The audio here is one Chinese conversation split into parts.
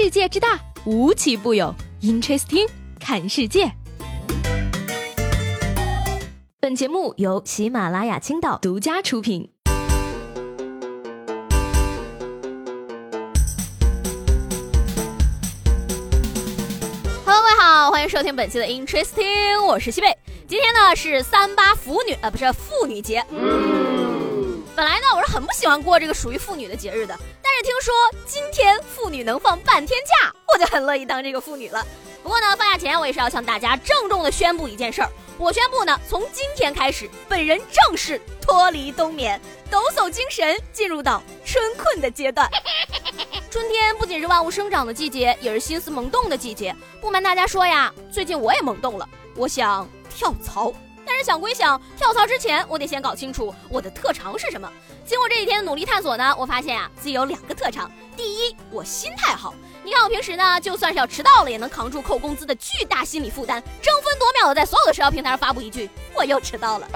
世界之大，无奇不有。Interesting，看世界。本节目由喜马拉雅青岛独家出品。Hello，各位好，欢迎收听本期的 Interesting，我是西贝。今天呢是三八妇女啊，不是妇女节。本来呢我是很不喜欢过这个属于妇女的节日的，但是听说今天妇女能放半天假，我就很乐意当这个妇女了。不过呢，放假前我也是要向大家郑重的宣布一件事儿。我宣布呢，从今天开始，本人正式脱离冬眠，抖擞精神，进入到春困的阶段。春天不仅是万物生长的季节，也是心思萌动的季节。不瞒大家说呀，最近我也萌动了，我想跳槽。但想归想，跳槽之前我得先搞清楚我的特长是什么。经过这几天的努力探索呢，我发现啊，自己有两个特长。第一，我心态好。你看我平时呢，就算是要迟到了，也能扛住扣工资的巨大心理负担，争分夺秒的在所有的社交平台上发布一句“我又迟到了”。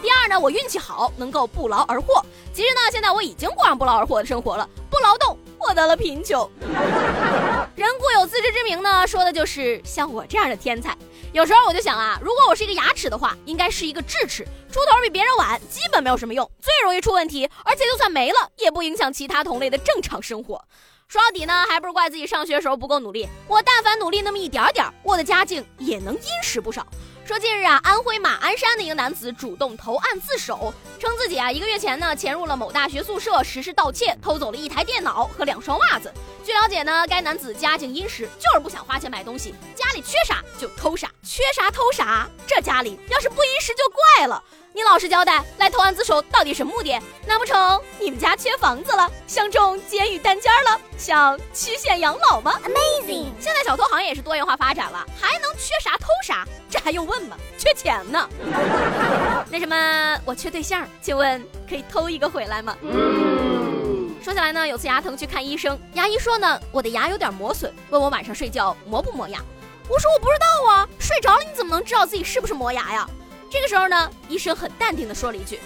第二呢，我运气好，能够不劳而获。其实呢，现在我已经过上不劳而获的生活了，不劳动获得了贫穷。人固有自知那，说的就是像我这样的天才。有时候我就想啊，如果我是一个牙齿的话，应该是一个智齿，出头比别人晚，基本没有什么用，最容易出问题，而且就算没了，也不影响其他同类的正常生活。说到底呢，还不是怪自己上学时候不够努力。我但凡努力那么一点点，我的家境也能殷实不少。说近日啊，安徽马鞍山的一个男子主动投案自首，称自己啊一个月前呢潜入了某大学宿舍实施盗窃，偷走了一台电脑和两双袜子。据了解呢，该男子家境殷实，就是不想花钱买东西，家里缺啥就偷啥，缺啥偷啥。这家里要是不殷实就怪了。你老实交代，来投案自首到底什么目的？难不成你们家缺房子了，相中监狱单间了，想曲线养老吗？Amazing！现在小偷行业也是多元化发展了，还能缺啥偷啥？这还用问吗？缺钱呢。那什么，我缺对象，请问可以偷一个回来吗？说起来呢，有次牙疼去看医生，牙医说呢，我的牙有点磨损，问我晚上睡觉磨不磨牙。我说我不知道啊，睡着了你怎么能知道自己是不是磨牙呀？这个时候呢，医生很淡定的说了一句：“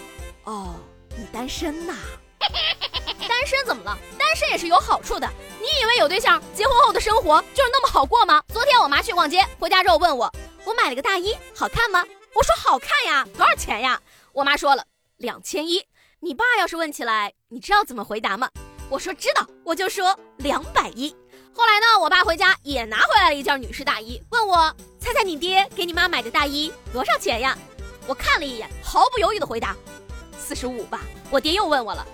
哦，你单身呐？单身怎么了？单身也是有好处的。你以为有对象，结婚后的生活就是那么好过吗？”昨天我妈去逛街，回家之后问我：“我买了个大衣，好看吗？”我说：“好看呀，多少钱呀？”我妈说了：“两千一。”你爸要是问起来，你知道怎么回答吗？我说知道，我就说两百一。后来呢，我爸回家也拿回来了一件女士大衣，问我：“猜猜你爹给你妈买的大衣多少钱呀？”我看了一眼，毫不犹豫的回答：“四十五吧。”我爹又问我了：“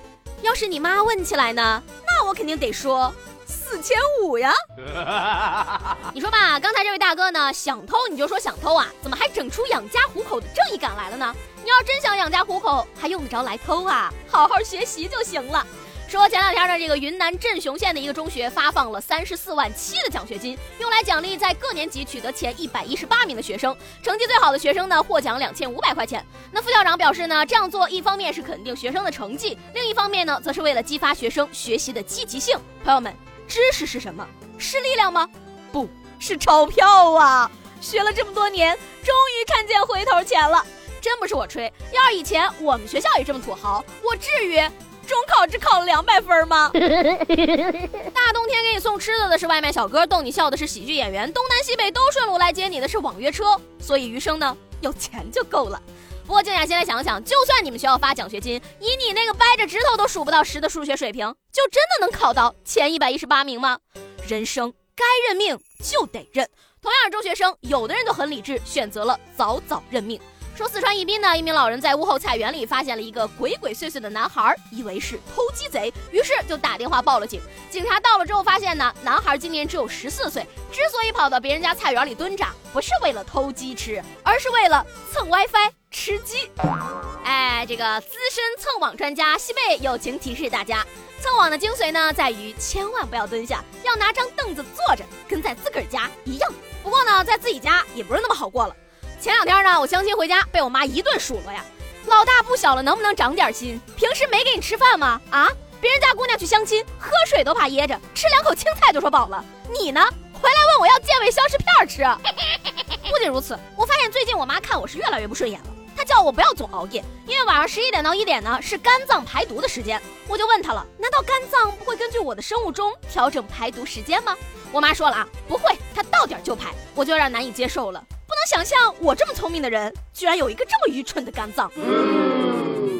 要是你妈问起来呢？那我肯定得说四千五呀。”你说吧，刚才这位大哥呢，想偷你就说想偷啊，怎么还整出养家糊口的正义感来了呢？要真想养家糊口，还用得着来偷啊？好好学习就行了。说前两天呢，这个云南镇雄县的一个中学发放了三十四万七的奖学金，用来奖励在各年级取得前一百一十八名的学生。成绩最好的学生呢，获奖两千五百块钱。那副校长表示呢，这样做一方面是肯定学生的成绩，另一方面呢，则是为了激发学生学习的积极性。朋友们，知识是什么？是力量吗？不是钞票啊！学了这么多年，终于看见回头钱了。真不是我吹，要是以前我们学校也这么土豪，我至于？中考只考了两百分吗？大冬天给你送吃的的是外卖小哥，逗你笑的是喜剧演员，东南西北都顺路来接你的是网约车。所以余生呢，有钱就够了。不过静雅，现在想想，就算你们学校发奖学金，以你那个掰着指头都数不到十的数学水平，就真的能考到前一百一十八名吗？人生该认命就得认。同样是中学生，有的人就很理智，选择了早早认命。说四川宜宾呢，一名老人在屋后菜园里发现了一个鬼鬼祟祟的男孩，以为是偷鸡贼，于是就打电话报了警。警察到了之后发现呢，男孩今年只有十四岁，之所以跑到别人家菜园里蹲着，不是为了偷鸡吃，而是为了蹭 WiFi 吃鸡。哎，这个资深蹭网专家西贝友情提示大家，蹭网的精髓呢，在于千万不要蹲下，要拿张凳子坐着，跟在自个儿家一样。不过呢，在自己家也不是那么好过了。前两天呢，我相亲回家被我妈一顿数落呀，老大不小了，能不能长点心？平时没给你吃饭吗？啊，别人家姑娘去相亲，喝水都怕噎着，吃两口青菜就说饱了，你呢？回来问我要健胃消食片吃。不仅如此，我发现最近我妈看我是越来越不顺眼了。他叫我不要总熬夜，因为晚上十一点到一点呢是肝脏排毒的时间。我就问他了，难道肝脏不会根据我的生物钟调整排毒时间吗？我妈说了啊，不会，它到点就排。我就有点难以接受了，能想象我这么聪明的人，居然有一个这么愚蠢的肝脏。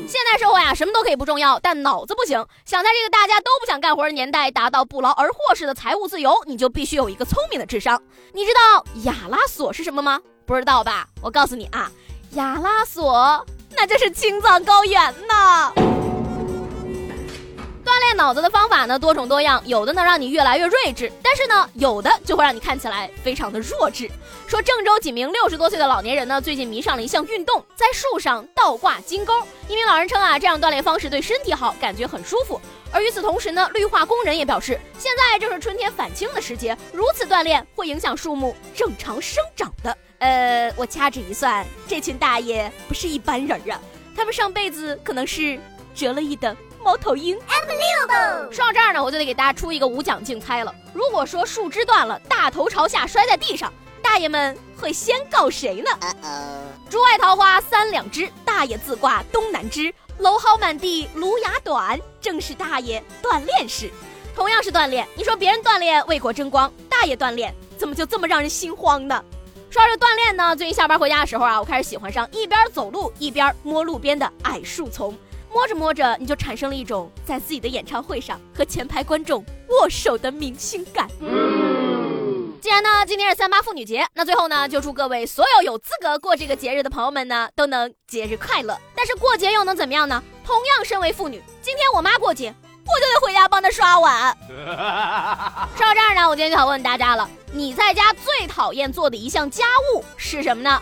现代社会啊，什么都可以不重要，但脑子不行。想在这个大家都不想干活的年代达到不劳而获式的财务自由，你就必须有一个聪明的智商。你知道亚拉索是什么吗？不知道吧？我告诉你啊，亚拉索那就是青藏高原呐。脑子的方法呢多种多样，有的能让你越来越睿智，但是呢，有的就会让你看起来非常的弱智。说郑州几名六十多岁的老年人呢，最近迷上了一项运动，在树上倒挂金钩。一名老人称啊，这样锻炼方式对身体好，感觉很舒服。而与此同时呢，绿化工人也表示，现在正是春天返青的时节，如此锻炼会影响树木正常生长的。呃，我掐指一算，这群大爷不是一般人啊，他们上辈子可能是折了翼的。猫头鹰 Bang，说到这儿呢，我就得给大家出一个无奖竞猜了。如果说树枝断了，大头朝下摔在地上，大爷们会先告谁呢？竹外桃花三两枝，大爷自挂东南枝。蒌蒿满地芦芽短，正是大爷锻炼时。同样是锻炼，你说别人锻炼为国争光，大爷锻炼怎么就这么让人心慌呢？说到这锻炼呢，最近下班回家的时候啊，我开始喜欢上一边走路一边摸路边的矮树丛。摸着摸着，你就产生了一种在自己的演唱会上和前排观众握手的明星感。既然呢，今天是三八妇女节，那最后呢，就祝各位所有有资格过这个节日的朋友们呢，都能节日快乐。但是过节又能怎么样呢？同样身为妇女，今天我妈过节，我就得回家帮她刷碗。说到这儿呢，我今天就想问问大家了，你在家最讨厌做的一项家务是什么呢？